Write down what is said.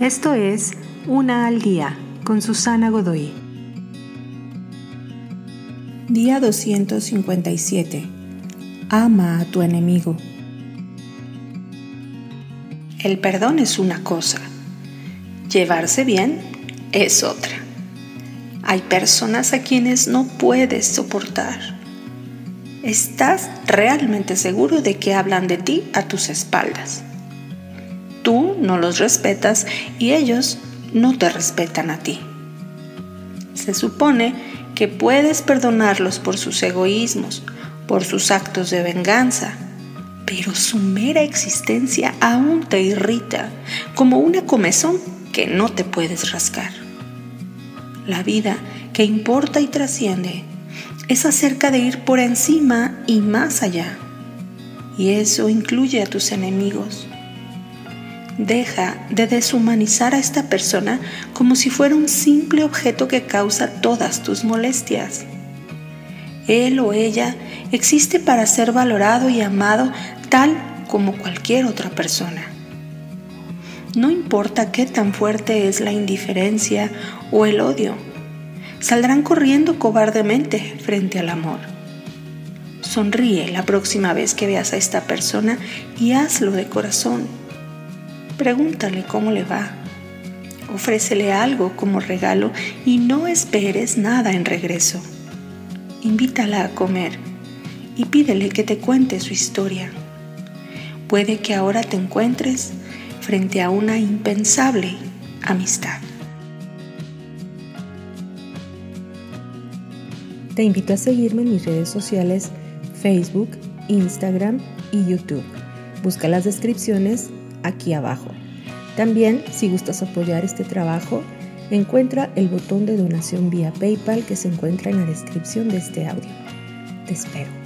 Esto es Una al Día con Susana Godoy. Día 257. Ama a tu enemigo. El perdón es una cosa, llevarse bien es otra. Hay personas a quienes no puedes soportar. Estás realmente seguro de que hablan de ti a tus espaldas. No los respetas y ellos no te respetan a ti. Se supone que puedes perdonarlos por sus egoísmos, por sus actos de venganza, pero su mera existencia aún te irrita, como una comezón que no te puedes rascar. La vida que importa y trasciende es acerca de ir por encima y más allá. Y eso incluye a tus enemigos. Deja de deshumanizar a esta persona como si fuera un simple objeto que causa todas tus molestias. Él o ella existe para ser valorado y amado tal como cualquier otra persona. No importa qué tan fuerte es la indiferencia o el odio, saldrán corriendo cobardemente frente al amor. Sonríe la próxima vez que veas a esta persona y hazlo de corazón. Pregúntale cómo le va. Ofrécele algo como regalo y no esperes nada en regreso. Invítala a comer y pídele que te cuente su historia. Puede que ahora te encuentres frente a una impensable amistad. Te invito a seguirme en mis redes sociales Facebook, Instagram y YouTube. Busca las descripciones aquí abajo. También, si gustas apoyar este trabajo, encuentra el botón de donación vía PayPal que se encuentra en la descripción de este audio. Te espero.